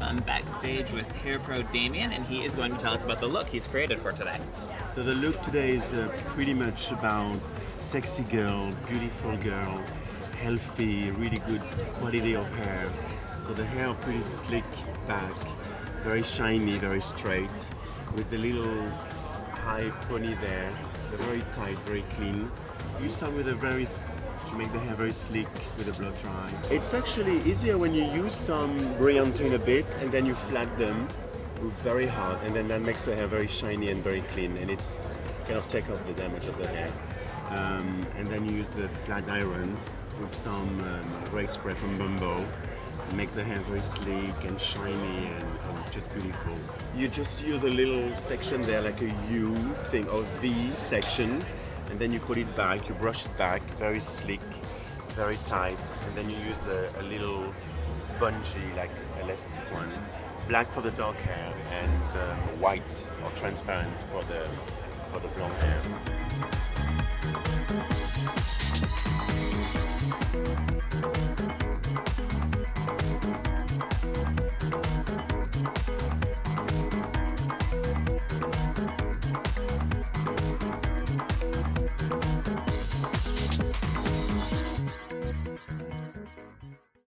I'm backstage with Hair Pro Damien, and he is going to tell us about the look he's created for today. So, the look today is uh, pretty much about sexy girl, beautiful girl, healthy, really good quality of hair. So, the hair pretty slick back, very shiny, very straight, with the little high pony there. They're very tight, very clean. You start with a very to make the hair very sleek with a blow dry. It's actually easier when you use some brilliantine a bit and then you flat them very hard and then that makes the hair very shiny and very clean and it's kind of take off the damage of the hair. Um, and then you use the flat iron with some um, spray from Bumble make the hair very sleek and shiny and, and just beautiful. You just use a little section there, like a U thing or V section, and then you put it back, you brush it back, very sleek, very tight, and then you use a, a little bungee, like elastic one, black for the dark hair and um, white or transparent for the for the blonde hair.